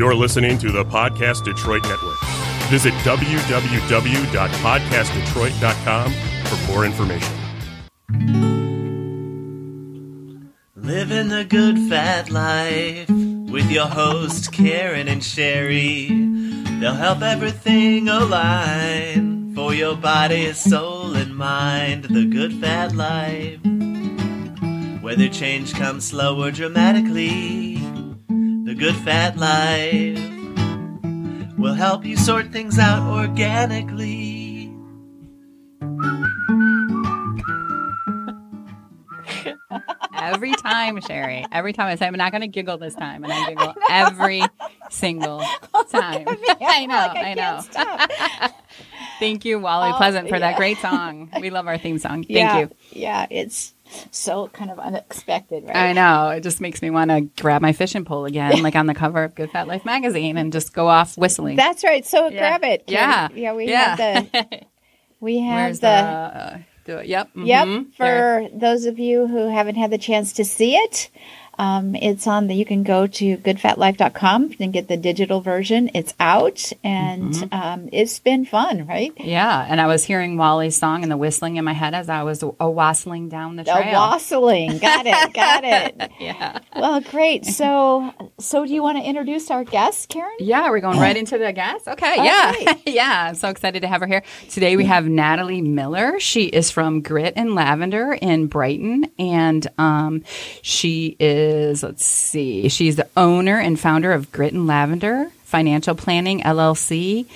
You're listening to the Podcast Detroit Network. Visit www.podcastdetroit.com for more information. Living the good fat life with your host Karen and Sherri. They'll help everything align for your body, soul, and mind. The good fat life. Whether change comes slow or dramatically, the good fat life will help you sort things out organically. Every time, Sherri. Every time I say I'm not going to giggle this time, and I giggle every single time. I know, I know. Thank you, Wally Oh, Pleasant, for that great song. We love our theme song. Thank yeah, you. Yeah, it's so kind of unexpected, right? I know. It just makes me want to grab my fishing pole again, like on the cover of Good Fat Life magazine, and just go off whistling. That's right. So Yeah. grab it. Yeah. Karen. Yeah, we Yeah. have the we have Where's the, the? uh, do it. Yep. Yep. mhm, For there. those of you who haven't had the chance to see it, um, it's on the. You can go to goodfatlife.com and get the digital version. It's out, and Mm-hmm. um, it's been fun, right? Yeah, and I was hearing Wally's song and the whistling in my head as I was a wassailing down the trail. wassailing. Got it. Got it. yeah. Well, great. So, so do you want to introduce our guest, Karen? Yeah, we're going right into the guest. Okay, All yeah. right. yeah, I'm so excited to have her here. Today we have Natalie Miller. She is from Grit and Lavender in Brighton and um she is let's see. She's the owner and founder of Grit and Lavender Financial Planning LLC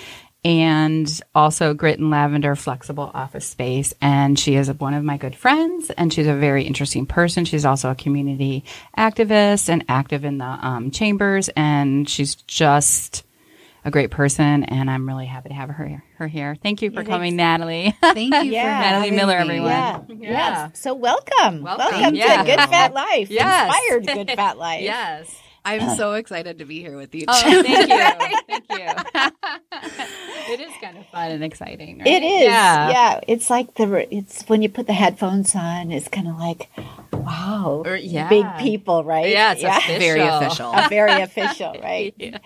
and also Grit and Lavender Flexible Office Space. And she is one of my good friends, and she's a very interesting person. She's also a community activist and active in the um, chambers, and she's just a great person. And I'm really happy to have her her here. Thank you for Yeah, coming, thanks. Natalie. Thank you Yeah. for Natalie Miller, me. everyone. Yeah. Yeah. Yes. So welcome. Welcome. Welcome Yeah. to Good Fat Life. Yes. Inspired Good Fat Life. yes. I'm so excited to be here with you. Oh, thank you. Thank you. it is kind of fun and exciting. Right? It is. Yeah. Yeah. It's like the it's when you put the headphones on, it's kind of like wow. Or- yeah. Big people, right? Yeah, it's official. Very official. A very official, right? Yeah.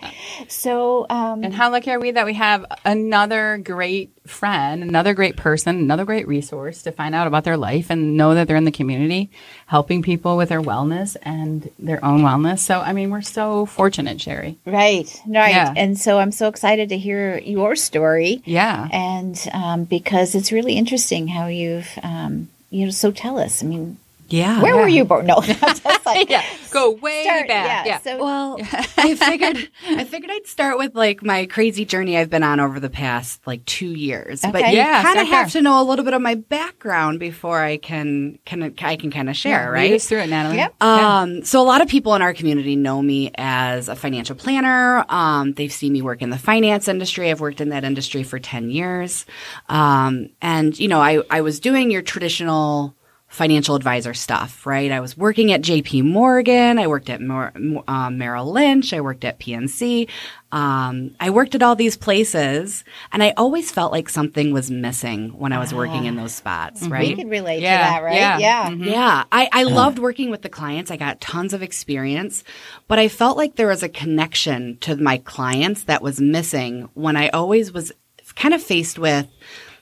So um And how lucky are we that we have another great friend, another great person, another great resource to find out about their life and know that they're in the community helping people with their wellness and their own wellness. So, I mean, we're so fortunate, Sherri. right, right. Yeah. And so I'm so excited to hear your story. Yeah. And um, because it's really interesting how you've um you know, so tell us. I mean, Yeah. where were you born? No, just like yeah. Go way start- back. Yeah. Yeah. So Well, I figured I figured I'd start with like my crazy journey I've been on over the past like two years. But Okay. you Yeah, kind of have there. to know a little bit of my background before I can can I can kind of share, Lead right? us through it, Natalie. Yep. Um, so a lot of people in our community know me as a financial planner. Um, they've seen me work in the finance industry. I've worked in that industry for 10 years. Um, and you know, I, I was doing your traditional financial advisor stuff, right? I was working at JP Morgan. I worked at Mer- uh, Merrill Lynch. I worked at PNC. Um, I worked at all these places and I always felt like something was missing when I was working in ah. those spots, mm-hmm. Right. we right? can relate Yeah, to that, right? yeah. yeah. Mm-hmm. Mm-hmm. Yeah, I, I hmm. loved working with the clients. I got tons of experience, but I felt like there was a connection to my clients that was missing when I always was kind of faced with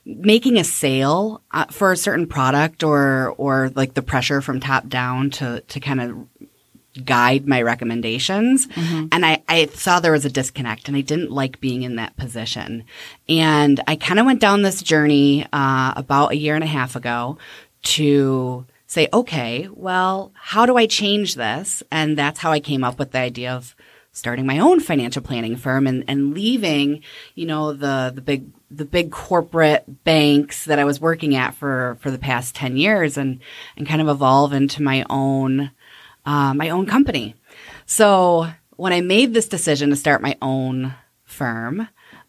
making a sale uh, for a certain product or or like the pressure from top down to to kind of guide my recommendations. And I, I saw there was a disconnect and I didn't like being in that position. And I kind of went down this journey uh, about a year and a half ago to say, okay, well, how do I change this? And that's how I came up with the idea of starting my own financial planning firm and, and leaving, you know, the, the big, the big corporate banks that I was working at for, for the past 10 years and, and kind of evolve into my own, uh, my own company. So when I made this decision to start my own firm,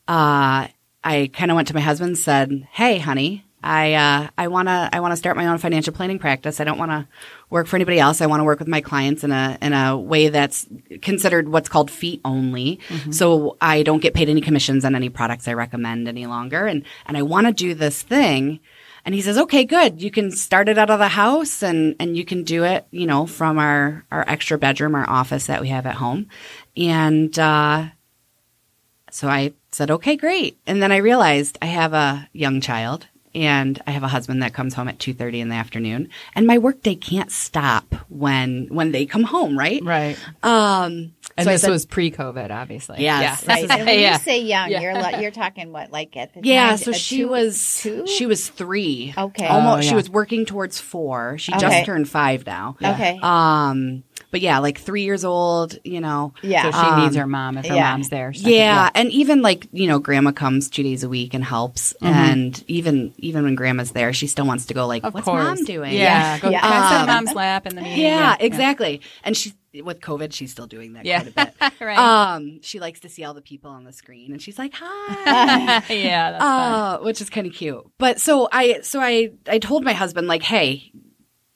uh, I kind of went to my husband and said, "Hey, honey, I uh, I want to I want to start my own financial planning practice. I don't want to work for anybody else. I want to work with my clients in a in a way that's considered what's called fee only. So I don't get paid any commissions on any products I recommend any longer. And and I want to do this thing." And he says, "Okay, good. You can start it out of the house, and and you can do it, you know, from our our extra bedroom, our office that we have at home." And uh, so I said, okay, great. And then I realized I have a young child and I have a husband that comes home at 2:30 in the afternoon and my workday can't stop when when they come home, right? Right. Um And so this said- was pre-COVID, obviously. Yes. Yeah. Right. And when Yeah. you say young, Yeah. you're you're talking what like at the Yeah, time, so she two- was two? she was 3. Okay. Almost Oh, she was working towards 4. She Okay. just turned 5 now. Okay. Um but yeah, like 3 years old, you know. yeah. So she Um, needs her mom if her yeah. mom's there. second- Yeah, and even like you know, grandma comes two days a week and helps, and even even when grandma's there, she still wants to go like, Of "What's course. mom doing?" Yeah. Go, Yeah. Can I sit in Um, mom's lap in the meeting? yeah, exactly. And she with COVID, she's still doing that Yeah. quite a bit. right. Um, she likes to see all the people on the screen, and she's like, "Hi." yeah, that's uh, which is kind of cute. But so I, so I, I told my husband like, hey,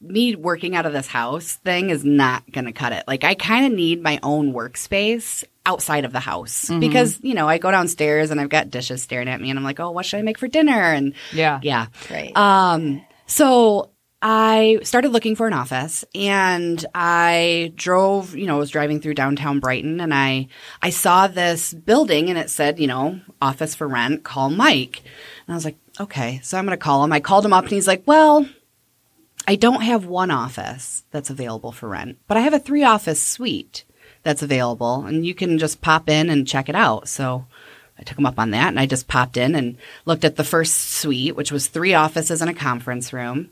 me working out of this house thing is not going to cut it. Like, I kind of need my own workspace outside of the house Mm-hmm. because you know I go downstairs and I've got dishes staring at me, and I'm like, oh, what should I make for dinner? And Yeah. yeah, Right. um, so I started looking for an office and I drove, you know, I was driving through downtown Brighton and I I saw this building and it said, you know, office for rent, call Mike. And I was like, okay, so I'm going to call him. I called him up and he's like, "Well, I don't have one office that's available for rent, but I have a three office suite that's available and you can just pop in and check it out." So I took him up on that and I just popped in and looked at the first suite, which was three offices and a conference room.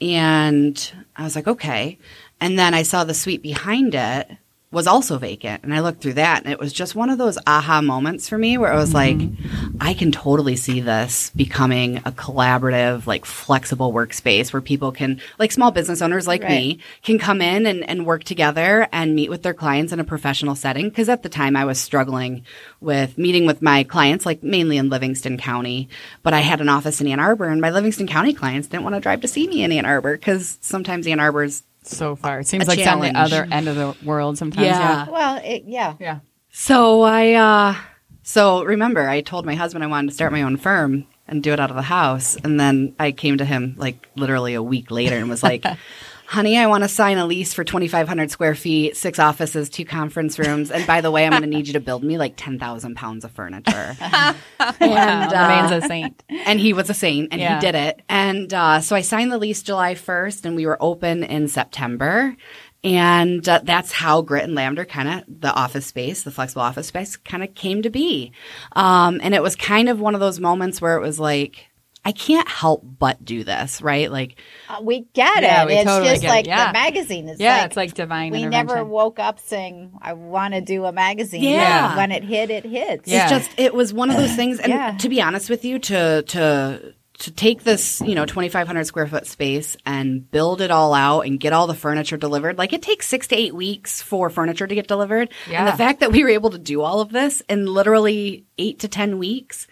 And I was like, okay. And then I saw the suite behind it was also vacant. And I looked through that and it was just one of those aha moments for me where I was mm-hmm. like, I can totally see this becoming a collaborative, like flexible workspace where people can, like small business owners like me, can come in and, and work together and meet with their clients in a professional setting. Cause at the time I was struggling with meeting with my clients, like mainly in Livingston County, but I had an office in Ann Arbor and my Livingston County clients didn't want to drive to see me in Ann Arbor because sometimes Ann Arbor's So far. It seems A like it's on the other end of the world sometimes. Yeah. Yeah. well, it, yeah. Yeah. So I, uh, so remember, I told my husband I wanted to start my own firm and do it out of the house. And then I came to him like literally a week later and was like, honey, I want to sign a lease for 2,500 square feet, six offices, two conference rooms. And by the way, I'm going to need you to build me like 10,000 pounds of furniture. Wow, and, the uh, man's a saint. and he was a saint and Yeah. he did it. And uh, so I signed the lease July 1st and we were open in September. And uh, that's how Grit and Lavender kind of, the office space, the flexible office space kind of came to be. Um, and it was kind of one of those moments where it was like, I can't help but do this, right? Like, Uh, we get Yeah, it. we it's totally just get it. like Yeah. the magazine. It's Yeah, like, it's like divine we never woke up saying, "I want to do a magazine." Yeah. When it hit, it hits. Yeah. It's just it was one of those things and Yeah. to be honest with you to to to take this, you know, 2500 square foot space and build it all out and get all the furniture delivered. Like it takes 6 to 8 weeks for furniture to get delivered. Yeah. And the fact that we were able to do all of this in literally 8 to 10 weeks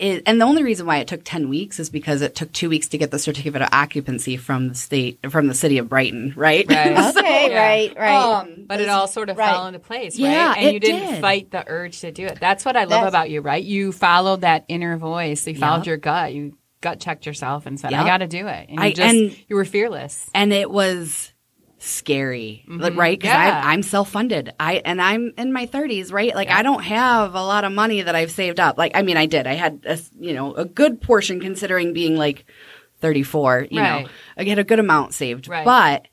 is, and the only reason why it took 10 weeks is because it took 2 weeks to get the certificate of occupancy from the state from the city of Brighton, right? Right. Okay, Yeah. right, right. Um, But it all sort of Right. fell into place, right? Yeah, right? And it you didn't did. fight the urge to do it. That's what I love That's- about you, right? You followed that inner voice. You followed Yep. your gut. You gut checked yourself and said, "I got to do it." And you I- just and- you were fearless. and it was scary. Like, right? Because Mm-hmm. Yeah. i'm self-funded. I and i'm in my 30s right? Like i don't have a lot of money that i've saved up. Like i mean i did. I had a, you know a good portion considering being like 34 you Right. know i get a good amount saved. Right. but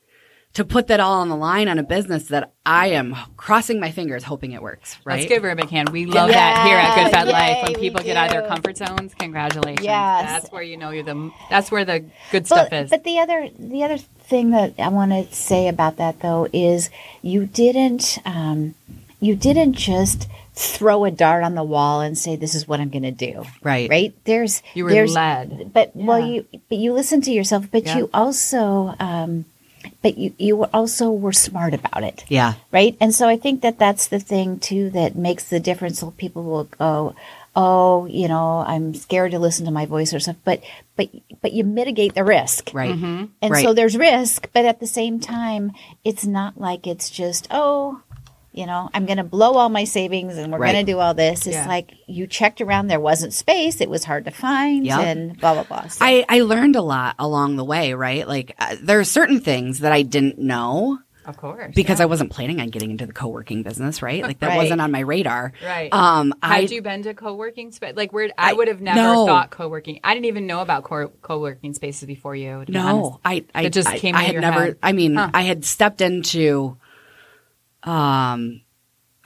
to put that all on the line on a business that i am crossing my fingers hoping it works right Let's give her a big hand. We love that here at Good Fat Yay, Life when people get out of their comfort zones. Congratulations. Yes. That's where you know you're the. That's where the good stuff but, is. but the other the other thing that I want to say about that though is you didn't um, you didn't just throw a dart on the wall and say this is what I'm going to do. Right. Right. There's You were there's, led. But well, you but you listen to yourself, but Yeah. you also um, but you you also were smart about it yeah right? And so I think that that's the thing too that makes the difference. So people will go, "Oh, you know, I'm scared to listen to my voice or stuff," but but but you mitigate the risk, right mm-hmm. And Right. so there's risk, but at the same time, it's not like it's just oh. You know, I'm going to blow all my savings and we're Right. going to do all this. It's Yeah. like you checked around, there wasn't space, it was hard to find, Yep. and blah, blah, blah. So- I, I learned a lot along the way, right? Like uh, there are certain things that I didn't know Of course. because yeah. I wasn't planning on getting into the co-working business, right? Like that Right. wasn't on my radar. Right. Um, I Had you been to co-working space? Like where I, I- would have never no. thought co-working. I didn't even know about co- co-working spaces before you. To be no, I, I It just I, came I into had your never. head. I mean, Huh. I had stepped into. Um,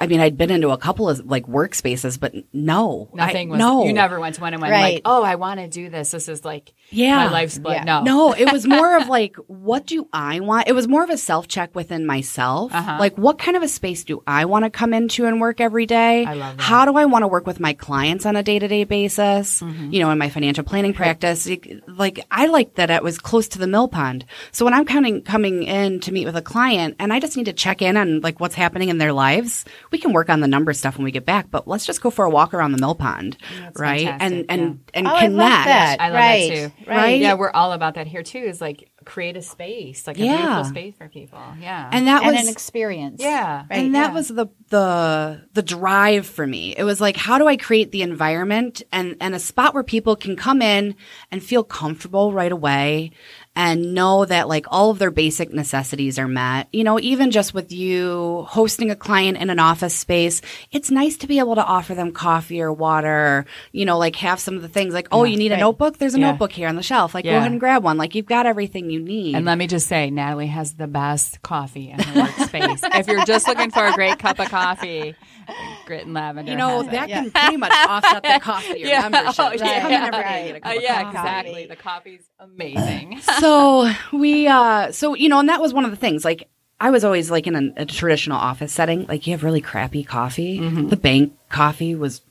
I mean, I'd been into a couple of like workspaces, but no, Nothing I, was. no, You never went to one and went Right. like, "Oh, I want to do this. This is like Yeah. my life's blood." Yeah. No, No, it was more of like, what do I want? It was more of a self check within myself. Uh-huh. Like, what kind of a space do I want to come into and work every day? I love that. How do I want to work with my clients on a day to day basis? Mm-hmm. You know, in my financial planning practice, like I like that it was close to the mill pond. So when I'm coming coming in to meet with a client, and I just need to check in on like what's happening in their lives, we can work on the number stuff when we get back. But let's just go for a walk around the mill pond, right? fantastic, And and and Oh, I love that. I love right. that too. Right. Yeah, we're all about that here too. Is like create a space, like a Yeah. beautiful space for people. Yeah, And that and was an experience. yeah, Right. and that yeah. was the the the drive for me. It was like, how do I create the environment and and a spot where people can come in and feel comfortable right away and know that like all of their basic necessities are met. You know, even just with you hosting a client in an office space, it's nice to be able to offer them coffee or water, you know, like have some of the things like, oh, you need a notebook? There's a Yeah. notebook here on the shelf. Like go ahead and grab one. Like you've got everything you need. And let me just say, Natalie has the best coffee in her workspace. if you're just looking for a great cup of coffee, Grit and Lavender. you know, that can pretty much offset the cost of your Yeah. membership. Oh, yeah. every day Right. get a Uh, cup of yeah, coffee. exactly. The coffee's amazing. so we uh so you know and that was one of the things like i was always like in a, a traditional office setting like you have really crappy coffee the bank coffee was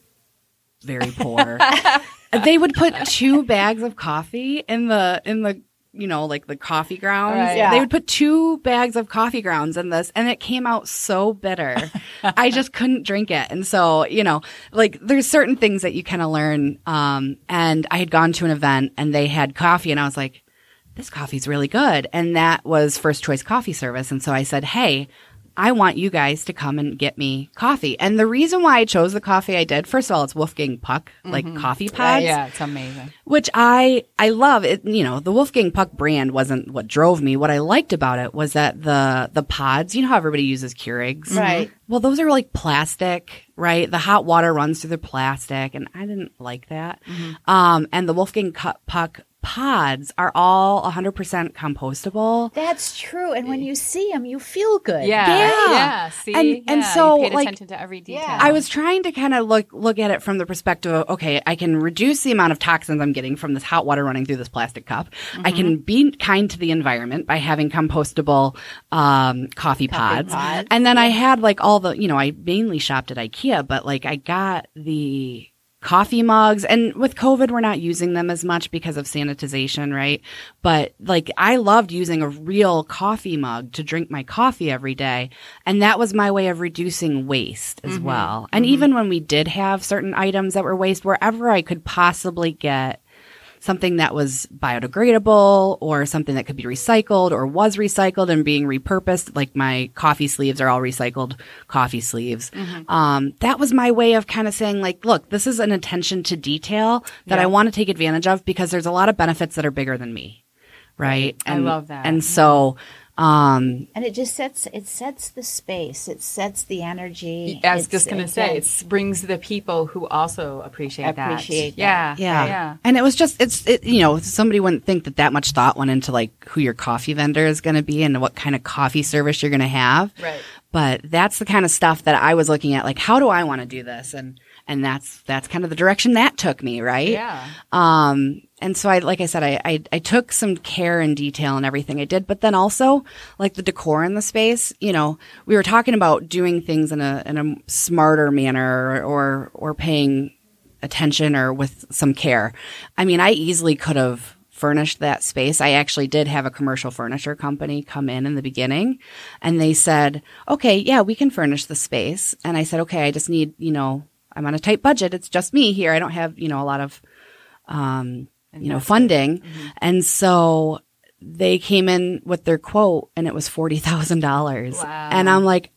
very poor they would put two bags of coffee in the in the you know like the coffee grounds Right. Yeah. they would put two bags of coffee grounds in this and it came out so bitter i just couldn't drink it and so you know like there's certain things that you kind of learn um and i had gone to an event and they had coffee and i was like this coffee's really good. And that was First Choice Coffee Service. And so I said, Hey, I want you guys to come and get me coffee. And the reason why I chose the coffee I did, first of all, it's Wolfgang Puck, like mm-hmm. coffee pods, yeah, it's amazing. which I, I love it. You know, the Wolfgang Puck brand wasn't what drove me. What I liked about it was that the, the pods, you know how everybody uses Keurigs? Mm-hmm. Right. Well, those are like plastic, right? The hot water runs through the plastic, and I didn't like that. Mm-hmm. Um, and the Wolfgang Puck pods are all 100% compostable. That's true. And when you see them, you feel good. Yeah, Yeah. yeah. See, And- and so, paid like- attention to every detail. Yeah. I was trying to kind of look look at it from the perspective of okay, I can reduce the amount of toxins I'm getting from this hot water running through this plastic cup. I can be kind to the environment by having compostable um, coffee, pods. pods. And then I had like all the, you know, I mainly shopped at IKEA, but like I got the coffee mugs. And with covid we're not using them as much because of sanitization right? But like i loved using a real coffee mug to drink my coffee every day. And that was my way of reducing waste as mm-hmm. well. And mm-hmm. even when we did have certain items that were waste wherever i could possibly get something that was biodegradable or something that could be recycled or was recycled and being repurposed. Like my coffee sleeves are all recycled coffee sleeves. Um, that was my way of kind of saying like, look, this is an attention to detail that I want to take advantage of because there's a lot of benefits that are bigger than me. Right. I And- love that. And so, um, And it just sets it sets the space. It sets the energy. I was It's- just going to it say, it brings the people who also appreciate, Appreciate that. that. Yeah, Yeah. yeah. And it was just, it's, it, you know, somebody wouldn't think that that much thought went into like who your coffee vendor is going to be and what kind of coffee service you're going to have. Right. But that's the kind of stuff that I was looking at. Like, how do I want to do this? And, and that's, that's kind of the direction that took me. Right. Yeah. Um, and so I, like I said, I, I, I took some care and detail and everything I did, but then also like the decor in the space, you know, we were talking about doing things in a, in a smarter manner or, or, or paying attention or with some care. I mean, I easily could have furnished that space. I actually did have a commercial furniture company come in in the beginning and they said, okay, yeah, we can furnish the space. And I said, okay, I just need, you know, I'm on a tight budget. It's just me here. I don't have, you know, a lot of, um, you know, funding. And so they came in with their quote and it was $40,000. Wow. And I'm like,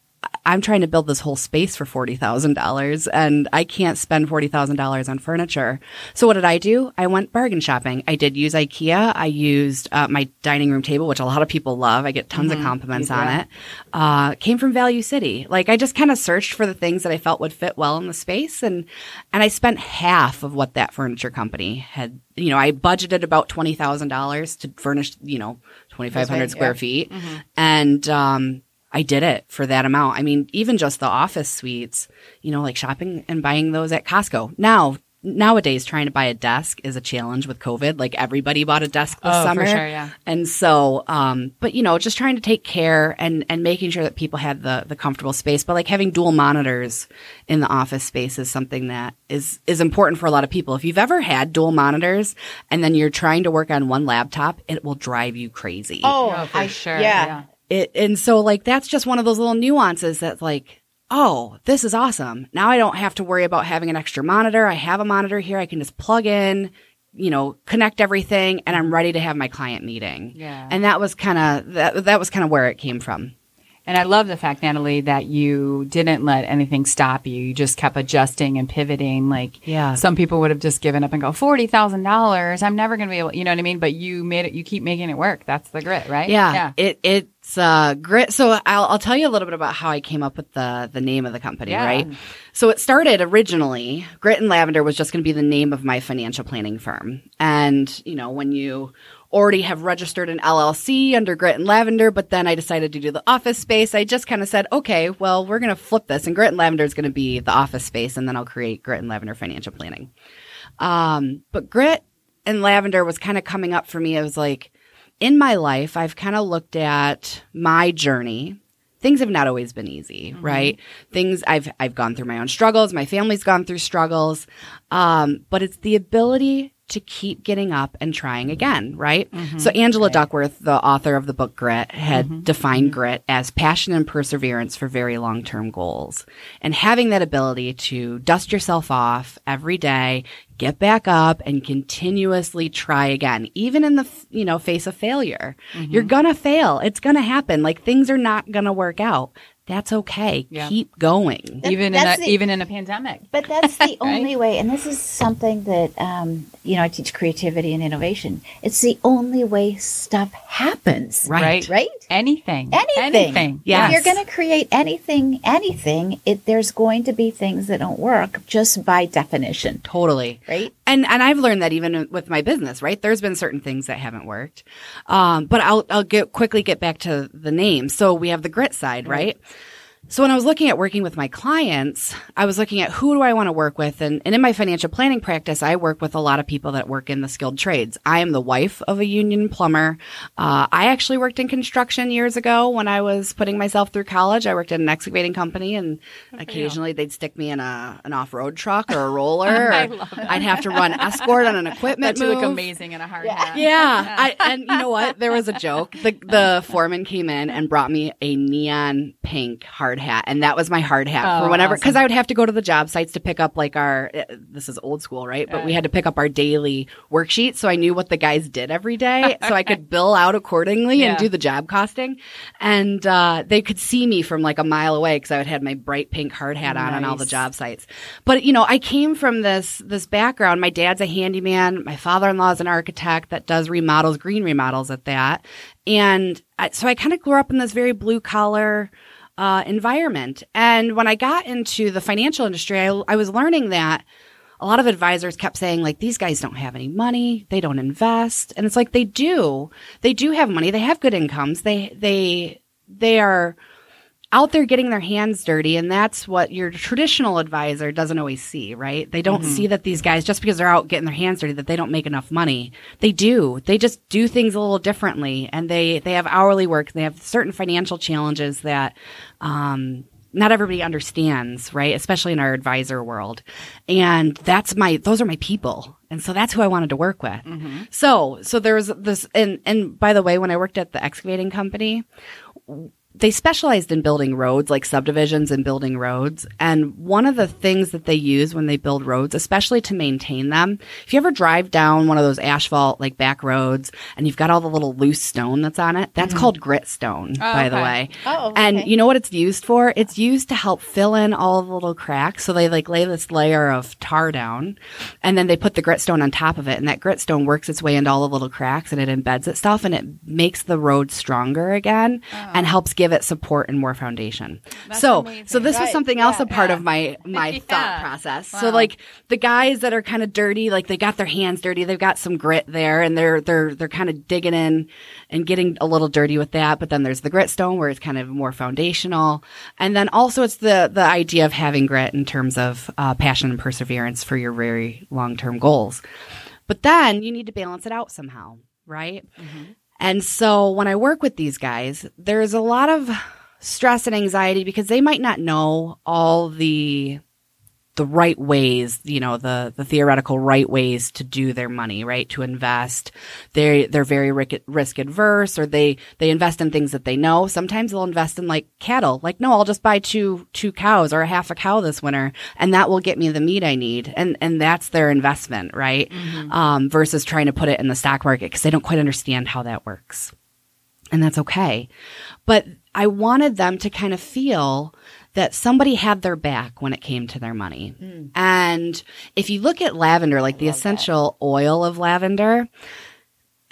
I'm trying to build this whole space for $40,000 and I can't spend $40,000 on furniture. So what did I do? I went bargain shopping. I did use IKEA. I used uh, my dining room table, which a lot of people love. I get tons of compliments on it. Uh, came from Value City. Like I just kind of searched for the things that I felt would fit well in the space and, and I spent half of what that furniture company had, you know, I budgeted about $20,000 to furnish, you know, 2,500 square feet. And, um, I did it for that amount. I mean, even just the office suites, you know, like shopping and buying those at Costco. Now, nowadays, trying to buy a desk is a challenge with COVID. Like everybody bought a desk this Oh, for summer. sure, yeah. And so, um, but you know, just trying to take care and, and making sure that people had the, the comfortable space, but like having dual monitors in the office space is something that is, is important for a lot of people. If you've ever had dual monitors and then you're trying to work on one laptop, it will drive you crazy. Oh, for sure. Yeah. It, and so like that's just one of those little nuances that's like, oh, this is awesome. Now I don't have to worry about having an extra monitor. I have a monitor here. I can just plug in, you know, connect everything and I'm mm-hmm. ready to have my client meeting. Yeah. And that was kind of that that was kind of where it came from. And I love the fact, Natalie, that you didn't let anything stop you. You just kept adjusting and pivoting. Like, Yeah. some people would have just given up and go forty thousand dollars. I'm never going to be able. You know what I mean? But you made it. You keep making it work. That's the grit, right? Yeah, Yeah. It it's uh grit. So I'll I'll tell you a little bit about how I came up with the the name of the company, Yeah. right? So it started originally Grit and Lavender was just going to be the name of my financial planning firm. And, you know, when you already have registered an LLC under Grit and Lavender, but then I decided to do the office space, I just kind of said, okay, well, we're going to flip this and Grit and Lavender is going to be the office space and then I'll create Grit and Lavender Financial Planning. Um, but Grit and Lavender was kind of coming up for me. It was like, in my life, I've kind of looked at my journey. Things have not always been easy, right? Things I've I've gone through my own struggles. My family's gone through struggles, um, but it's the ability to keep getting up and trying again, right? Mm-hmm. So Angela Duckworth, the author of the book Grit, had mm-hmm. defined mm-hmm. grit as passion and perseverance for very long-term goals. And having that ability to dust yourself off every day, get back up and continuously try again, even in the, you know, face of failure. You're gonna fail. It's gonna happen. Like things are not gonna work out. That's okay. Yeah. Keep going. even in a, the- even in a pandemic. But that's the only way, and this is something that um, you know I teach creativity and innovation. It's the only way stuff happens, Right. Right? Anything. Anything. Anything. Yes. If you're going to create anything, anything, it, there's going to be things that don't work just by definition, Totally. right? And and I've learned that even with my business, right? There's been certain things that haven't worked. Um, but I'll I'll get quickly get back to the name. So we have the grit side, right? So when I was looking at working with my clients, I was looking at who do I want to work with, and, and in my financial planning practice, I work with a lot of people that work in the skilled trades. I am the wife of a union plumber. Uh, I actually worked in construction years ago when I was putting myself through college. I worked at an excavating company, and occasionally they'd stick me in a an off road truck or a roller. I. I'd have to run escort on an equipment That you look amazing in a hard hat. Yeah, I, and you know what? There was a joke. The the foreman came in and brought me a neon pink hard hat, and that was my hard hat Oh, for whenever because awesome. I would have to go to the job sites to pick up like our. uh, This is old school, right? But we had to pick up our daily worksheet, so I knew what the guys did every day, so I could bill out accordingly Yeah. and do the job costing. And uh, they could see me from like a mile away because I would have my bright pink hard hat on on all the job sites. But you know, I came from this this background. My dad's a handyman. My father-in-law is an architect that does remodels, green remodels at that. And I, so I kind of grew up in this very blue collar uh, environment. And when I got into the financial industry, I, I was learning that a lot of advisors kept saying like these guys don't have any money. They don't invest. And it's like they do. They do have money. They have good incomes. They they they are out there getting their hands dirty and that's what your traditional advisor doesn't always see right they don't see that these guys just because they're out getting their hands dirty that they don't make enough money they do they just do things a little differently and they they have hourly work they have certain financial challenges that um not everybody understands, right? Especially in our advisor world. And that's my, those are my people. And so that's who I wanted to work with. So, so there was this, and, and by the way, when I worked at the excavating company, they specialized in building roads, like subdivisions and building roads. And one of the things that they use when they build roads, especially to maintain them, if you ever drive down one of those asphalt, like back roads, and you've got all the little loose stone that's on it, that's mm-hmm. called grit stone, oh, by the way. Oh, okay. And you know what it's used for? It's used to help fill in all the little cracks. So they like lay this layer of tar down and then they put the grit stone on top of it. And that grit stone works its way into all the little cracks and it embeds itself and it makes the road stronger again oh. and helps give it support and more foundation. so, amazing. so this was something else yeah, a part yeah. of my, my Yeah. thought process. So like the guys that are kind of dirty, like they got their hands dirty, they've got some grit there and they're, they're, they're kind of digging in and getting a little dirty with that. But then there's the grit stone where it's kind of more foundational. And then also it's the, the idea of having grit in terms of uh, passion and perseverance for your very long term goals. But then you need to balance it out somehow, right? And so when I work with these guys, there's a lot of stress and anxiety because they might not know all the the right ways, you know, the the theoretical right ways to do their money, right? To invest. They they're very risk, risk adverse or they they invest in things that they know. Sometimes they'll invest in like cattle. Like, no, I'll just buy two two cows or a half a cow this winter and that will get me the meat I need. And and that's their investment, right? Um versus trying to put it in the stock market because they don't quite understand how that works and that's okay. But I wanted them to kind of feel that somebody had their back when it came to their money. Mm. And if you look at lavender, like the essential oil of lavender,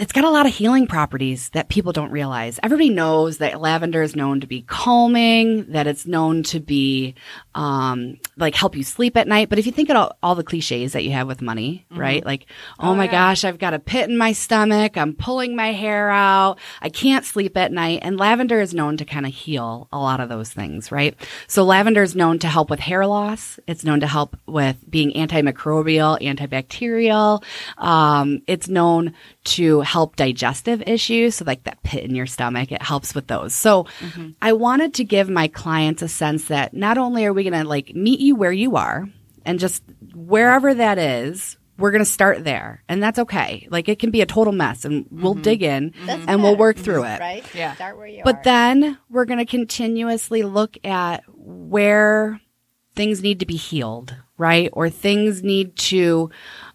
it's got a lot of healing properties that people don't realize. Everybody knows that lavender is known to be calming, that it's known to be um, like help you sleep at night. But if you think of all, all the cliches that you have with money, right? Like, oh, my gosh, I've got a pit in my stomach, I'm pulling my hair out, I can't sleep at night. And lavender is known to kind of heal a lot of those things, right? So lavender is known to help with hair loss. It's known to help with being antimicrobial, antibacterial. Um, it's known to help digestive issues. So like that pit in your stomach, it helps with those. So mm-hmm. I wanted to give my clients a sense that not only are we going to like meet you where you are and just wherever that is, we're going to start there and that's okay. Like it can be a total mess and we'll mm-hmm. dig in mm-hmm. That's and we'll work through it. Right? Yeah. Start where you are. But then we're going to continuously look at where things need to be healed, right? Or things need to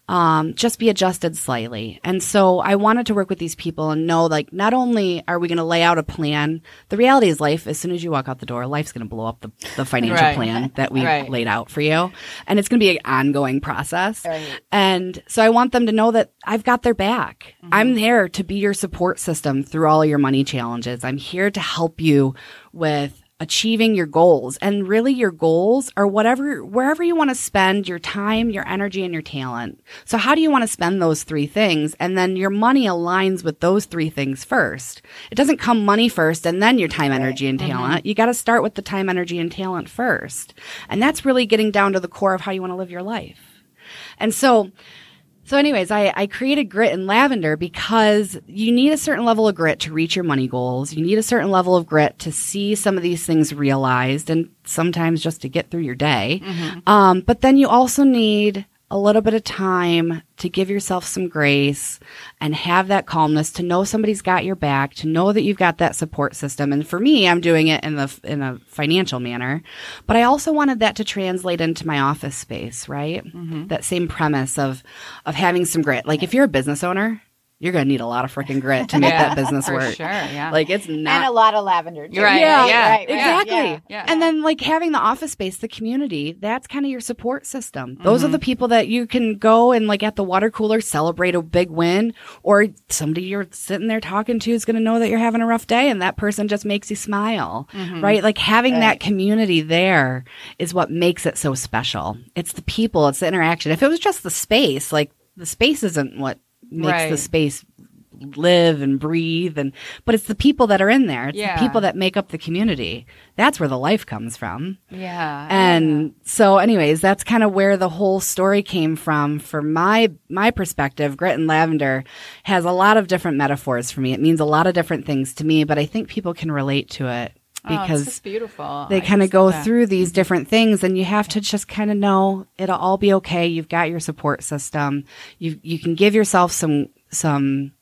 um, just be adjusted slightly. And so I wanted to work with these people and know like not only are we going to lay out a plan, the reality is life, as soon as you walk out the door, life's going to blow up the, the financial Right. plan that we Right. laid out for you. And it's going to be an ongoing process. Right. And so I want them to know that I've got their back. I'm there to be your support system through all your money challenges. I'm here to help you with achieving your goals. And really your goals are whatever wherever you want to spend your time, your energy and your talent. So how do you want to spend those three things? And then your money aligns with those three things first. It doesn't come money first and then your time, energy and talent. You got to start with the time, energy and talent first. And that's really getting down to the core of how you want to live your life. And so, so anyways, I, I created grit and lavender because you need a certain level of grit to reach your money goals. You need a certain level of grit to see some of these things realized and sometimes just to get through your day. Um, but then you also need a little bit of time to give yourself some grace and have that calmness to know somebody's got your back, to know that you've got that support system. And for me, I'm doing it in the in a financial manner, but I also wanted that to translate into my office space, right? Mm-hmm. That same premise of of having some grit. Like if you're a business owner, you're going to need a lot of freaking grit to make Yeah, that business for work. sure, yeah. Like it's not and a lot of lavender. Too. Right, yeah, yeah, right, right, exactly. yeah. Yeah. And then like having the office space, the community, that's kind of your support system. Those are the mm-hmm. people that you can go and like at the water cooler celebrate a big win or somebody you're sitting there talking to is going to know that you're having a rough day and that person just makes you smile. Mm-hmm. Right? Like having that community there is what makes it so special. It's the people, it's the interaction. If it was just the space, like the space isn't what makes Right. the space live and breathe and but it's the people that are in there it's Yeah. the people that make up the community that's where the life comes from Yeah. and so anyways that's kind of where the whole story came from for my my perspective grit and lavender has a lot of different metaphors for me it means a lot of different things to me but i think people can relate to it because just beautiful. they kind of go that. through these different things and you have to just kind of know it'll all be okay you've got your support system you you can give yourself some some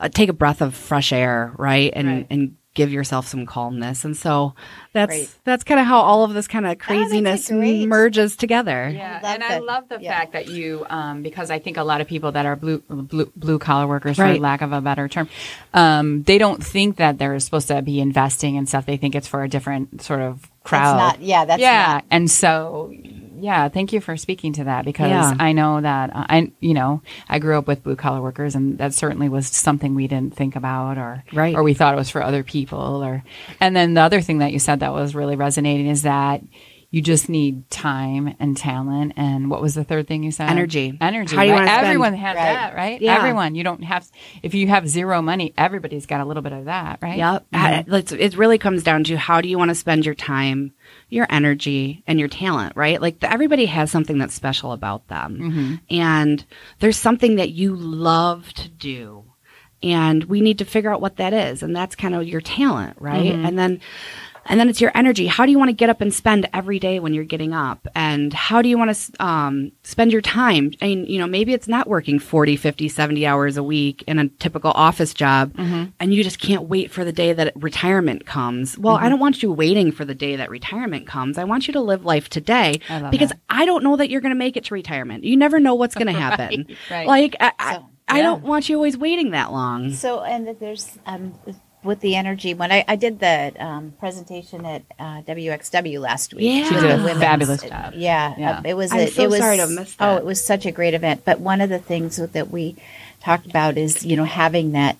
uh, take a breath of fresh air right and Right. and give yourself some calmness. And so that's Great. that's kind of how all of this kind of craziness great. merges together. Yeah, love and I love the Yeah. fact that you, um, because I think a lot of people that are blue blue, blue collar workers, for lack of a better term, um, they don't think that they're supposed to be investing in stuff. They think it's for a different sort of crowd. not- yeah, that's yeah, not- and so. Yeah, thank you for speaking to that because Yeah. I know that uh, I, you know, I grew up with blue collar workers, and that certainly was something we didn't think about, or Right. or we thought it was for other people, or. And then the other thing that you said that was really resonating is that you just need time and talent, and what was the third thing you said? Energy. Energy. How do you right? wanna spend- Everyone has Right. that, right? Yeah. Everyone. You don't have. If you have zero money, everybody's got a little bit of that, right? Yep. Mm-hmm. It's- It really comes down to how do you want to spend your time, your energy, and your talent, right? Like the, everybody has something that's special about them. Mm-hmm. And there's something that you love to do. And we need to figure out what that is. And that's kind of your talent, right? Mm-hmm. And then and then it's your energy. How do you want to get up and spend every day when you're getting up? And how do you want to um, spend your time? I mean, you know, maybe it's not working 40, 50, 70 hours a week in a typical office job Mm-hmm. and you just can't wait for the day that retirement comes. Well, Mm-hmm. I don't want you waiting for the day that retirement comes. I want you to live life today I because that. I don't know that you're going to make it to retirement. You never know what's going to happen. right. Like, I, I, So- I don't want you always waiting that long. So, and there's um, with the energy. When I, I did the um, presentation at uh, WXW last week, Yeah. She did a women's- fabulous job. Yeah, Yeah. uh, it was. I'm a, so it was, sorry to have missed Oh, it was such a great event. But one of the things that we talked about is you know having that,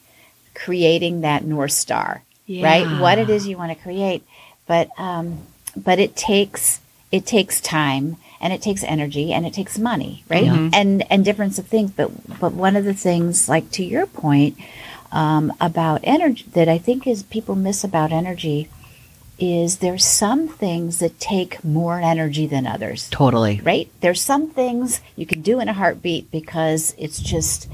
creating that north star, right? What it is you want to create, but um, but it takes it takes time and it takes energy and it takes money right and and difference of things but but one of the things like to your point um, about energy that i think is people miss about energy is there's some things that take more energy than others. Totally. right? There's some things you can do in a heartbeat because it's just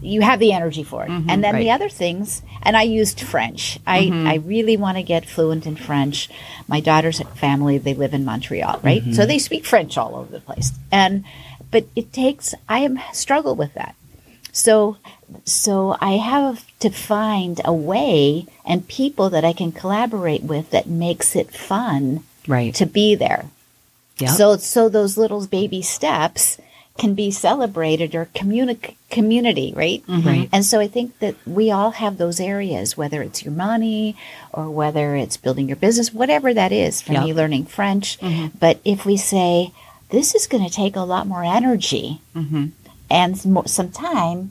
you have the energy for it. And then the Mm-hmm. other things and i used french. I Mm-hmm. i really want to get fluent in french. My daughter's family they live in montreal right? Mm-hmm. so they speak french all over the place. And but it takes i am struggle with that. So so I have to find a way and people that I can collaborate with that makes it fun Right. to be there. Yep. So so those little baby steps can be celebrated or communi- community, right? Mm-hmm. Right. And so I think that we all have those areas, whether it's your money or whether it's building your business, whatever that is. For Yep. me, learning French. Mm-hmm. But if we say this is going to take a lot more energy mm-hmm. and mo- some time,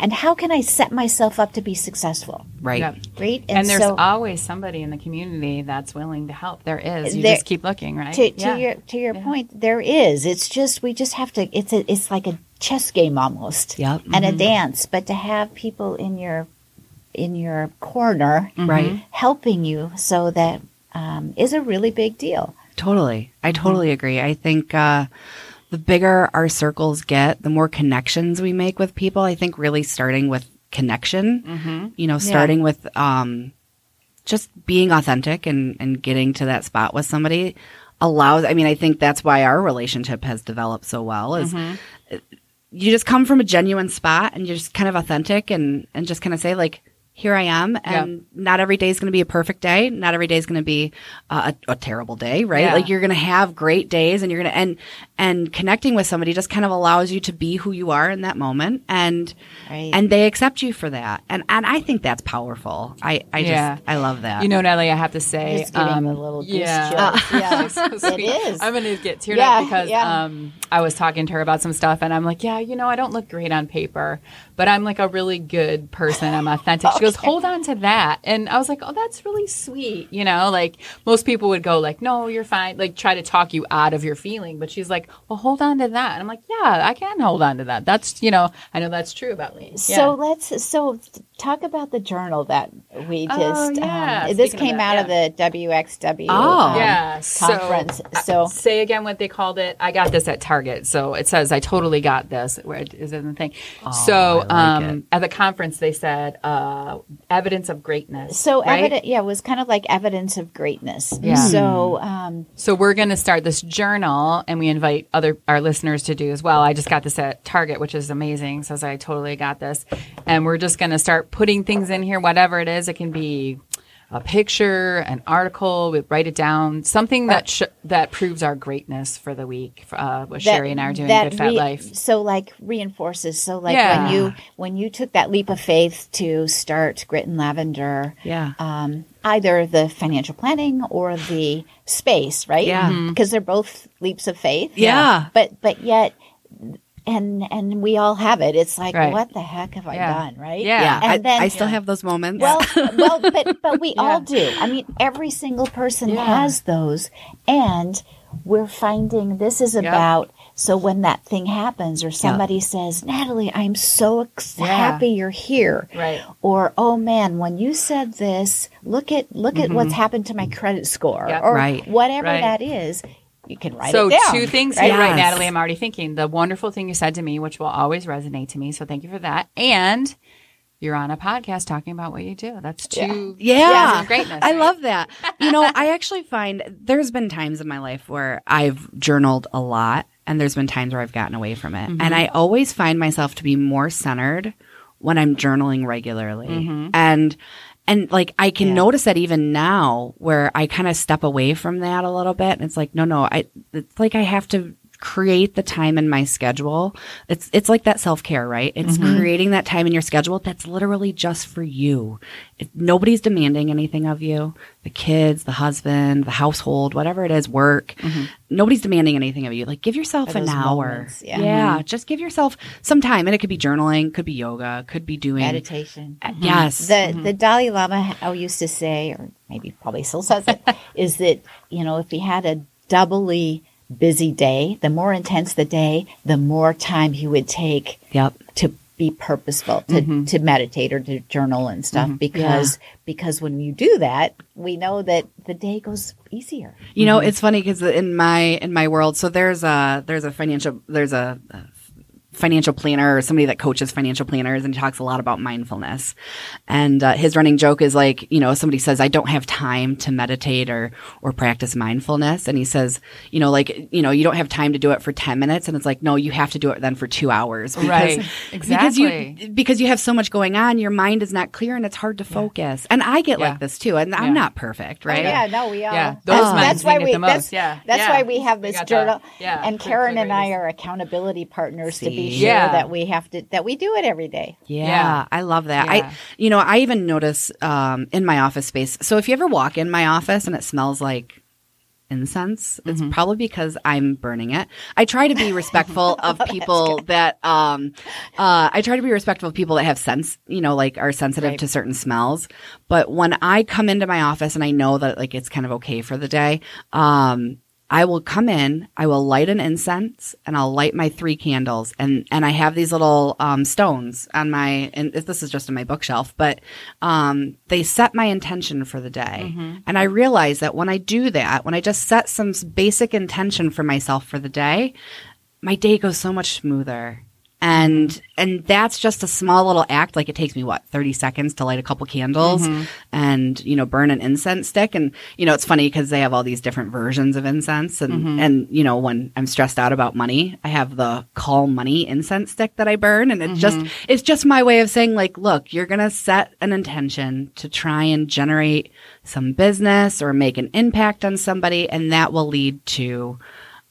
and how can I set myself up to be successful? right. Yep. Right? And, there's so- always somebody in the community that's willing to help. There is. You There- just keep looking, right? to, to Yeah. your to your point, there is. It's just we just have to. It's a, it's like a chess game almost, Yep. and a dance. But to have people in your in your corner, Right. helping you, so that um, is a really big deal. Totally. I totally agree. I think uh, the bigger our circles get, the more connections we make with people. I think really starting with connection, you know, starting with um, just being authentic and, and getting to that spot with somebody allows, I mean, I think that's why our relationship has developed so well is you just come from a genuine spot and you're just kind of authentic and, and just kind of say like, here I am, and not every day is going to be a perfect day. Not every day is going to be uh, a, a terrible day, right? Yeah. Like you're going to have great days, and you're going to and and connecting with somebody just kind of allows you to be who you are in that moment, and Right. and they accept you for that, and and I think that's powerful. I I Yeah. just I love that. You know, Nellie, I have to say, Just getting um, a little yeah. chills. Yeah, So it I'm going to get teared Yeah, up because yeah. um, I was talking to her about some stuff, and I'm like, yeah, you know, I don't look great on paper, but I'm like a really good person. I'm authentic. Goes, hold on to that, and I was like, oh, that's really sweet. You know, like most people would go, like, no, you're fine, like try to talk you out of your feeling, but she's like, well, hold on to that, and I'm like, yeah, I can hold on to that. That's you know, I know that's true about me. So let's so talk about the journal that we just. Oh, yeah. um, this Speaking of came that, out of the WXW. Oh. um, yeah so- conference. So, say again what they called it i got this at target so it says i totally got this where it is in the thing so Oh, I like um, it. at the conference they said uh, evidence of greatness so right? evident. Yeah, it was kind of like evidence of greatness. Yeah. So, um, so we're going to start this journal and we invite other our listeners to do as well i just got this at target which is amazing says i totally got this and we're just going to start putting things in here whatever it is it can be a picture, an article, we write it down, something that sh- that proves our greatness for the week. Uh, what Sherri and I are doing, that Good Fat re- Life. So like reinforces. So like Yeah. when you when you took that leap of faith to start Grit and Lavender, Yeah. um, either the financial planning or the space, right? Yeah. Mm-hmm. Because they're both leaps of faith. Yeah. but but yet. And and we all have it. It's like, Right. what the heck have I Yeah. done, right? Yeah. yeah. and I, then I still have those moments. well, well, but but we Yeah. all do. I mean, every single person Yeah. has those, and we're finding this is about. So when that thing happens, or somebody says, "Natalie, I'm so ex- Yeah. happy you're here," Right. or "Oh man, when you said this, look at look at mm-hmm. what's happened to my credit score," Yep. or Right. whatever Right. that is. You can write So it down. two things right? here, right, Natalie? I'm already thinking the wonderful thing you said to me, which will always resonate to me. So thank you for that. And you're on a podcast talking about what you do. That's two. Yeah. of greatness. I right? love that. You know, I actually find there's been times in my life where I've journaled a lot and there's been times where I've gotten away from it. And mm-hmm. I always find myself to be more centered when I'm journaling regularly. Mm-hmm. And and like I can notice that even now where I kind of step away from that a little bit. And it's like, no, no, I it's like I have to create the time in my schedule. It's it's like that self-care, right? It's mm-hmm. creating that time in your schedule that's literally just for you. It, nobody's demanding anything of you. The kids, the husband, the household, whatever it is, work. Mm-hmm. Nobody's demanding anything of you. Like give yourself an hour. moments, yeah. Mm-hmm. just give yourself some time. And it could be journaling, could be yoga, could be doing meditation. Uh, Yes. The the Dalai Lama used to say, or maybe probably still says it, is that you know if he had a doubly busy day, the more intense the day, the more time he would take yep. to be purposeful, to, mm-hmm. to meditate or to journal and stuff. Mm-hmm. Because because when you do that, we know that the day goes easier. You know, mm-hmm. it's funny because in my in my world, so there's a there's a financial there's a, a financial planner or somebody that coaches financial planners and he talks a lot about mindfulness. And uh, his running joke is like, you know, somebody says, "I don't have time to meditate or or practice mindfulness," and he says, you know, like, you know, you don't have time to do it for ten minutes, and it's like, no, you have to do it then for two hours, because, Right. Because you because you have so much going on, your mind is not clear and it's hard to focus. And I get Yeah. like this too, and Yeah. I'm not perfect, right? Oh, yeah, no, we all. Yeah, those that's, that's why we. the most. That's, Yeah, that's yeah. why we have this got journal. yeah, and Karen and I are accountability partners to be See? sure Yeah. that we have to that we do it every day. Yeah, Yeah. I love that. Yeah. I, you know, I even notice um, in my office space. So if you ever walk in my office and it smells like incense, it's probably because I'm burning it. I try to be respectful of people that, um, uh, I try to be respectful of people that have sense, you know, like are sensitive to certain smells. But when I come into my office and I know that like it's kind of okay for the day, um, I will come in, I will light an incense and I'll light my three candles and, and I have these little, um, stones on my, and this is just on my bookshelf, but, um, they set my intention for the day. And I realize that when I do that, when I just set some basic intention for myself for the day, my day goes so much smoother. And and that's just a small little act. Like it takes me what thirty seconds to light a couple candles mm-hmm. and you know burn an incense stick. And you know it's funny because they have all these different versions of incense. And mm-hmm. and you know when I'm stressed out about money, I have the call money incense stick that I burn. And it just mm-hmm. it's just my way of saying like, look, you're gonna set an intention to try and generate some business or make an impact on somebody, and that will lead to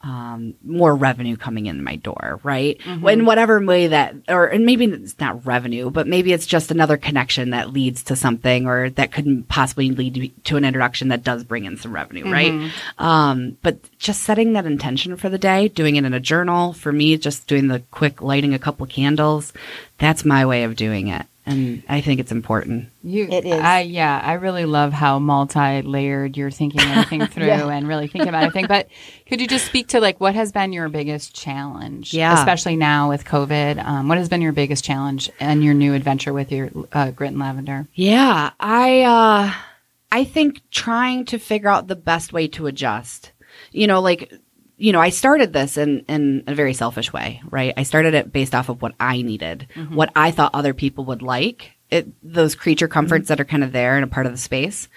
um, more revenue coming in my door, right? In whatever way that, or and maybe it's not revenue, but maybe it's just another connection that leads to something, or that could possibly lead to- to an introduction that does bring in some revenue, right? Um, but just setting that intention for the day, doing it in a journal, for me, just doing the quick lighting a couple candles, that's my way of doing it, and I think it's important. You, It is. I, yeah, I really love how multi-layered you're thinking everything through Yeah. and really thinking about everything. But could you just speak to like what has been your biggest challenge, Yeah. especially now with COVID? Um, what has been your biggest challenge and your new adventure with your uh, grit and lavender? Yeah, I uh I think trying to figure out the best way to adjust. You know, like you know, I started this in in a very selfish way, right? I started it based off of what I needed, what I thought other people would like. It those creature comforts that are kind of there and a part of the space.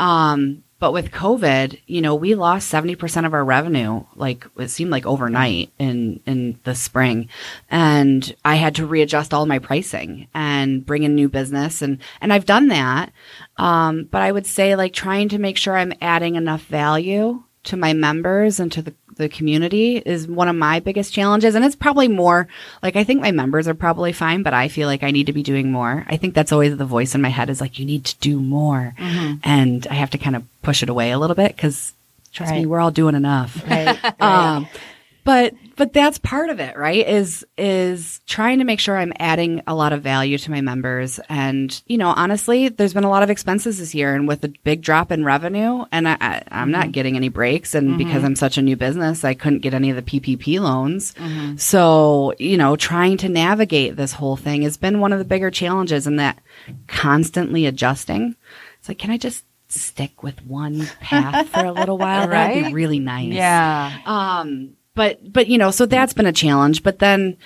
Um but with COVID, you know, we lost 70% of our revenue, like it seemed like overnight in, in the spring. And I had to readjust all my pricing and bring in new business. And, and I've done that. Um, but I would say like trying to make sure I'm adding enough value to my members and to the, the community is one of my biggest challenges. And it's probably more like I think my members are probably fine, but I feel like I need to be doing more. I think that's always the voice in my head is like, you need to do more. And I have to kind of push it away a little bit because trust me, we're all doing enough. Right. right. Um, but but that's part of it, right? Is is trying to make sure I'm adding a lot of value to my members, and you know, honestly, there's been a lot of expenses this year, and with a big drop in revenue, and I, I, I'm not mm-hmm. getting any breaks, and mm-hmm. because I'm such a new business, I couldn't get any of the PPP loans. Mm-hmm. So you know, trying to navigate this whole thing has been one of the bigger challenges, and that constantly adjusting. It's like, can I just stick with one path for a little while? That'd Right? be really nice. Yeah. Um, but but you know, so that's been a challenge. But then,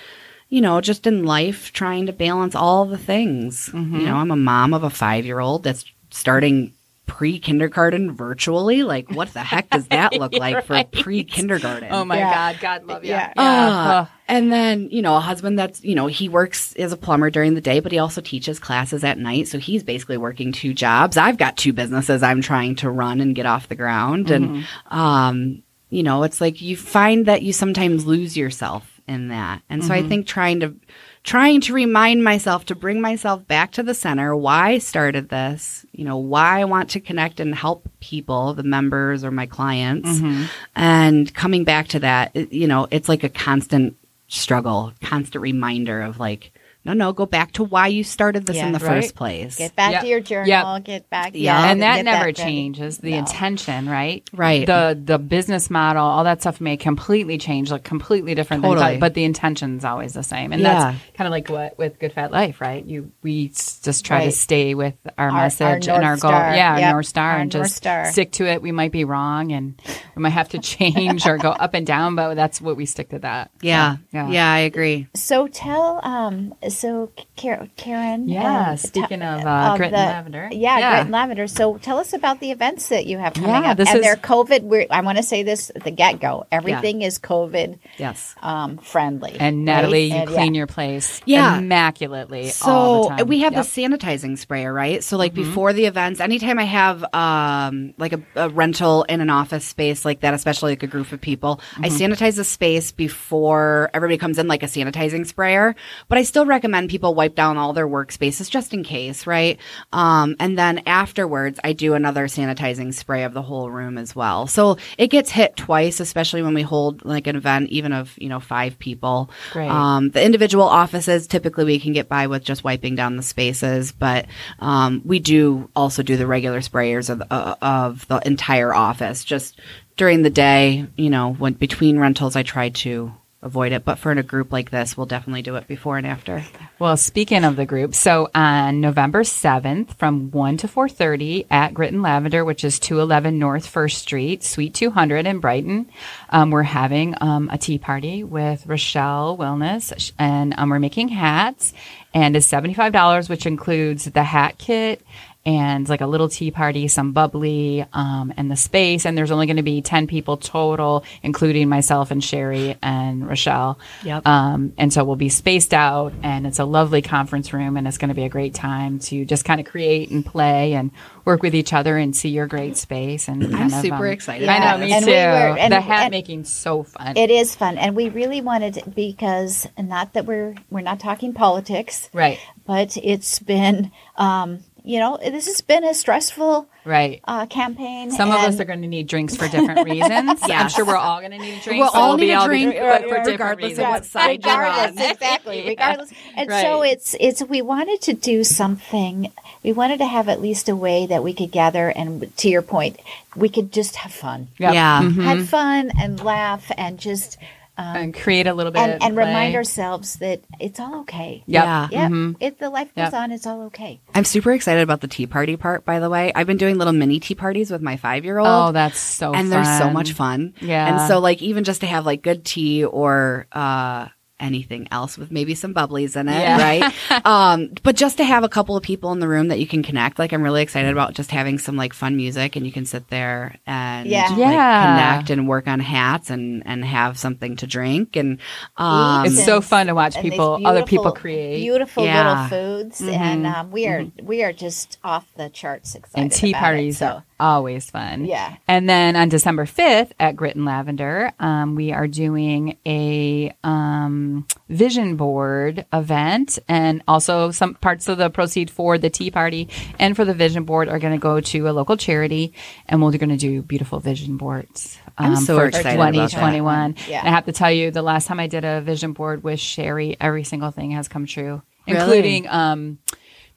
you know, just in life, trying to balance all the things. Mm-hmm. You know, I'm a mom of a five year old that's starting pre kindergarten virtually. Like, what the heck does that look like for pre kindergarten? Oh my Yeah. God. God love you. Yeah. Uh, and then, you know, a husband that's, you know, he works as a plumber during the day, but he also teaches classes at night. So he's basically working two jobs. I've got two businesses I'm trying to run and get off the ground. And, um, you know, it's like you find that you sometimes lose yourself in that. And so I mm-hmm. think trying to, trying to remind myself to bring myself back to the center, why I started this, you know, why I want to connect and help people, the members or my clients, mm-hmm. and coming back to that, you know, it's like a constant struggle, constant reminder of like, no, no, go back to why you started this Yeah. in the Right. first place. Get back Yep. to your journal. Yep. Get back. Yeah. and that never ready. changes the No. intention right Right. the the business model all that stuff may completely change like completely different Totally. things but the intention's always the same and Yeah. that's kind of like what with good fat life right you we just try to stay with our, Our- message our and our goal Star. yeah Yep. our north star Our and North just Star. stick to it we might be wrong and we might have to change or go up and down but that's what we stick to that yeah. Yeah. yeah. I agree. So tell, um, so Kar- Karen. Yeah, um, speaking t- of, uh, Grit and Lavender. Yeah, Yeah. Grit and Lavender. So tell us about the events that you have coming Yeah, up. this and is- they're COVID. We're, I want to say this at the get go. Everything is COVID Yes. um, friendly. and Natalie, right? you And, clean yeah. your place Yeah. immaculately So all the time. we have Yep. the sanitizing sprayer, right? So like before the events, anytime I have um like a, a rental in an office space like that, especially like a group of people, I sanitize the space before everybody comes in like a sanitizing sprayer. But I still recommend people wipe down all their workspaces just in case, right? Um, and then afterwards, I do another sanitizing spray of the whole room as well. So it gets hit twice, especially when we hold like an event, even of you know five people. Great. Um, the individual offices, typically we can get by with just wiping down the spaces, but um, we do also do the regular sprayers of the, uh, of the entire office. Just during the day, you know, when between rentals, I try to avoid it. But for in a group like this, we'll definitely do it before and after. Well, speaking of the group, so on November 7th from 1 to 4.30 at Grit and Lavender, which is 211 North 1st Street, Suite 200 in Brighton, um, we're having um, a tea party with Rochelle Wellness, and um, we're making hats, and it's $75, which includes the hat kit and like a little tea party, some bubbly, um, and the space. And there's only going to be 10 people total, including myself and Sherri and Rochelle. Yep. Um, and so we'll be spaced out, and it's a lovely conference room, and it's going to be a great time to just kind of create and play and work with each other and see your great space. And kind of, super um, excited I know, me. And too. we were- and- the hat making so fun. It is fun, and we really wanted because not that we're we're not talking politics, right, but it's been um, you know this has been a stressful right. uh, campaign. Some of us are going to need drinks for different reasons. I'm sure we're all going to need drinks. We'll so all we'll need be a all drink, but for regardless different of what reasons. side you're regardless, on. exactly, regardless. And Right. so it's it's we wanted to do something. We wanted to have at least a way that we could gather, and to your point, we could just have fun, Yep. Yeah. have fun, and laugh, and just um, and create a little bit and, and remind ourselves that it's all okay. Yep. Yeah. Yeah, Mhm. if the life goes Yep. on, it's all okay. I'm super excited about the tea party part, by the way. I've been doing little mini tea parties with my five year old. Oh, that's so fun. and fun. they're so much fun. Yeah. And so like even just to have like good tea or uh anything else with maybe some bubblies in it, Yeah. right? um, but just to have a couple of people in the room that you can connect, like I'm really excited about just having some like fun music and you can sit there and Yeah. like, Yeah. connect and work on hats and and have something to drink and um, It's so fun to watch people, other people create. beautiful Yeah. little foods, and um, we are we are just off the charts excited. and tea about parties It, so are always fun. Yeah. And then on December 5th at Grit and Lavender, um, we are doing a um, vision board event. And also, some parts of the proceed for the tea party and for the vision board are going to go to a local charity. And we're going to do beautiful vision boards. I'm so for excited about that. 2021. Yeah. And I have to tell you, the last time I did a vision board with Sherri, every single thing has come true, Really? including um,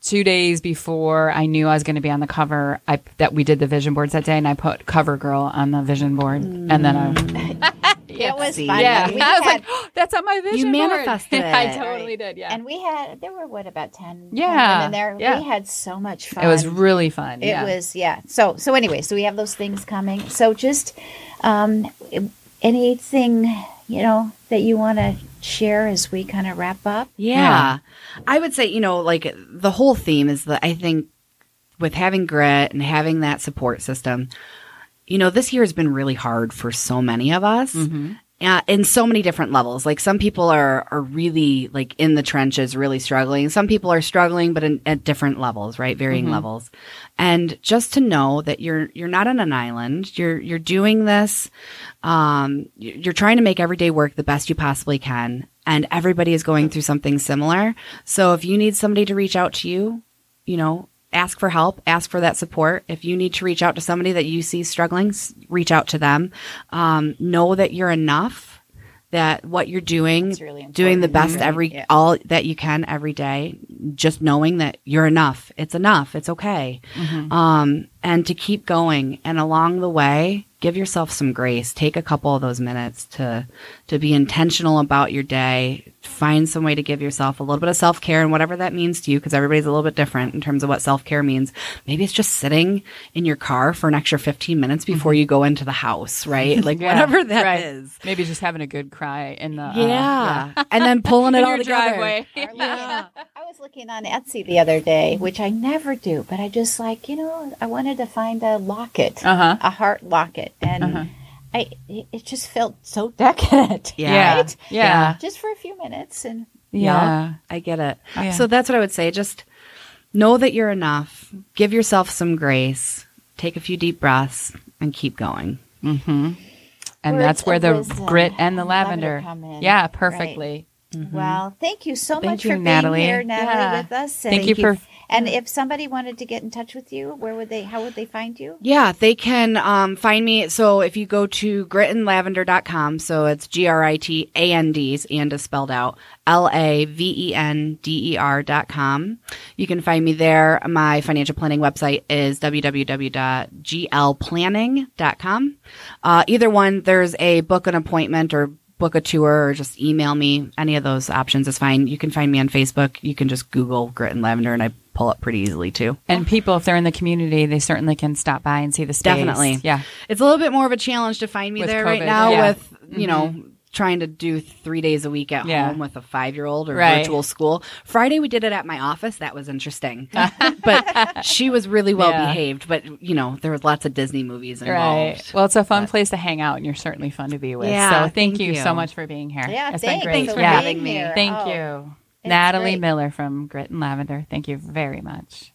two days before I knew I was going to be on the cover. I that we did the vision boards that day, and I put Cover Girl on the vision board, and then I, it was See? fun. yeah, we I was had, like, that's on my vision board. manifested I it. totally did. Yeah, and we had there were what about 10 10 Yeah, women there. yeah. We had so much fun. it was really fun. It yeah. was yeah. So so anyway, so we have those things coming. So just um, anything you know that you want to share as we kind of wrap up. Yeah. I would say, you know, like the whole theme is that I think with having grit and having that support system, you know, this year has been really hard for so many of us. Mm-hmm. Uh, in so many different levels. Like some people are are really like in the trenches, really struggling. Some people are struggling, but in, at different levels, right? Varying levels. And just to know that you're you're not on an island. You're you're doing this. Um, you're trying to make every day work the best you possibly can, and everybody is going through something similar. So if you need somebody to reach out to you, you know, ask for help, ask for that support. If you need to reach out to somebody that you see struggling, reach out to them. Um, know that you're enough. That what you're doing, really doing the best right? every Yeah. all that you can every day. Just knowing that you're enough. It's enough. It's okay. Um, and to keep going. And along the way, give yourself some grace. Take a couple of those minutes to to be intentional about your day. Find some way to give yourself a little bit of self care and whatever that means to you, because everybody's a little bit different in terms of what self care means. Maybe it's just sitting in your car for an extra 15 minutes before you go into the house, right? Like Yeah, whatever that is. right. Maybe just having a good cry in the uh, Yeah. and then pulling it all your together. driveway. I was looking on Etsy the other day, which I never do, but I just like, you know, I wanted to find a locket, Uh-huh. a heart locket, and I it it just felt so decadent. Yeah. Yeah, Right? yeah, Just for a few minutes and yeah. I get it. Yeah. So that's what I would say. Just know that you're enough. Give yourself some grace. Take a few deep breaths and keep going. And Words that's where the wisdom grit and the lavender. lavender come in. Yeah, Right. Perfectly. Well, thank you so Thank much you, for being Natalie. here, Natalie, Yeah. with us. Thank you for- And if somebody wanted to get in touch with you, where would they? How would they find you? Yeah, they can um, find me. So if you go to gritandlavender.com, so it's G R I T A N D's, and is spelled out L A V E N D E R dot com. You can find me there. My financial planning website is www.glplanning.com. Uh, either one, there's a book an appointment or book a tour or just email me. Any of those options is fine. You can find me on Facebook. You can just Google Grit and Lavender, and I pull up pretty easily too. And people, if they're in the community, they certainly can stop by and see the space. Definitely. Yeah. It's a little bit more of a challenge to find me With there right now yeah. with, you know, mm-hmm. Trying to do three days a week at Yeah. home with a five year old or Right. virtual school. Friday we did it at my office. That was interesting. but she was really well Yeah. behaved. But, you know, there was lots of Disney movies involved. Right. Well, it's a fun place to hang out, and you're certainly fun to be with. Yeah, so thank, thank you, you. so much for being here. Yeah, it's thanks. been great. Thanks for yeah. having me. Thank Oh, you, it's Natalie great. Miller from Grit and Lavender. Thank you very much.